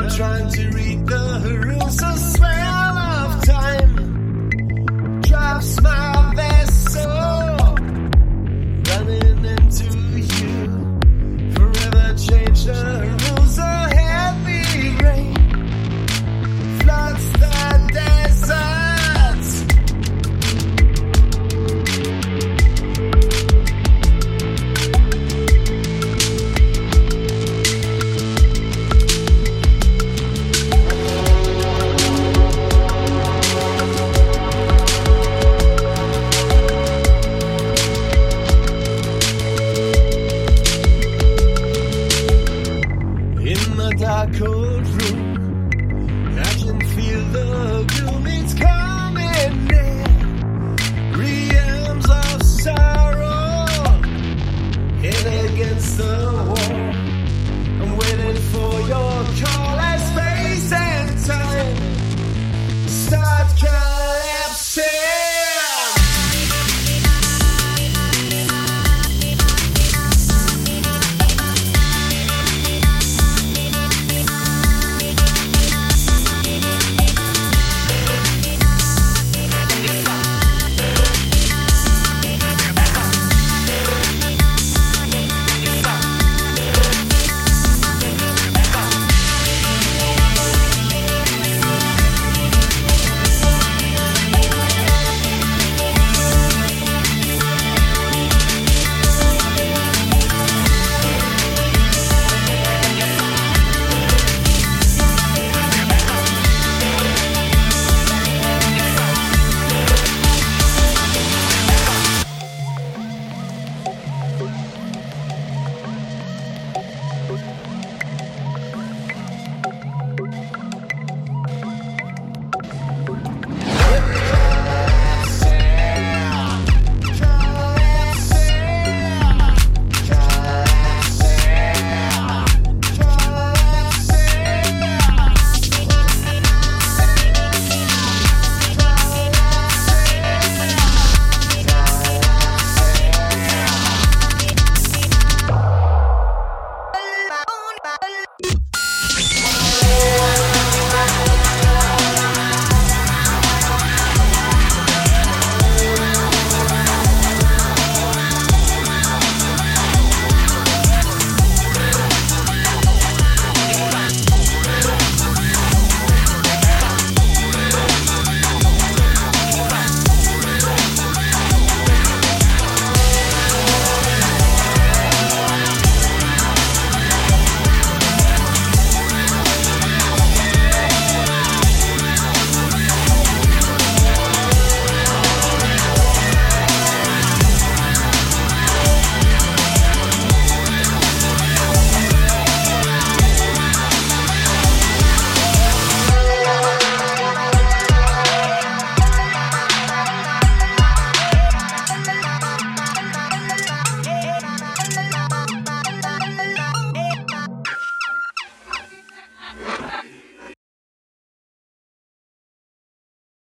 I'm trying to read the rules. In the dark cold room, I can feel the gloom. It's coming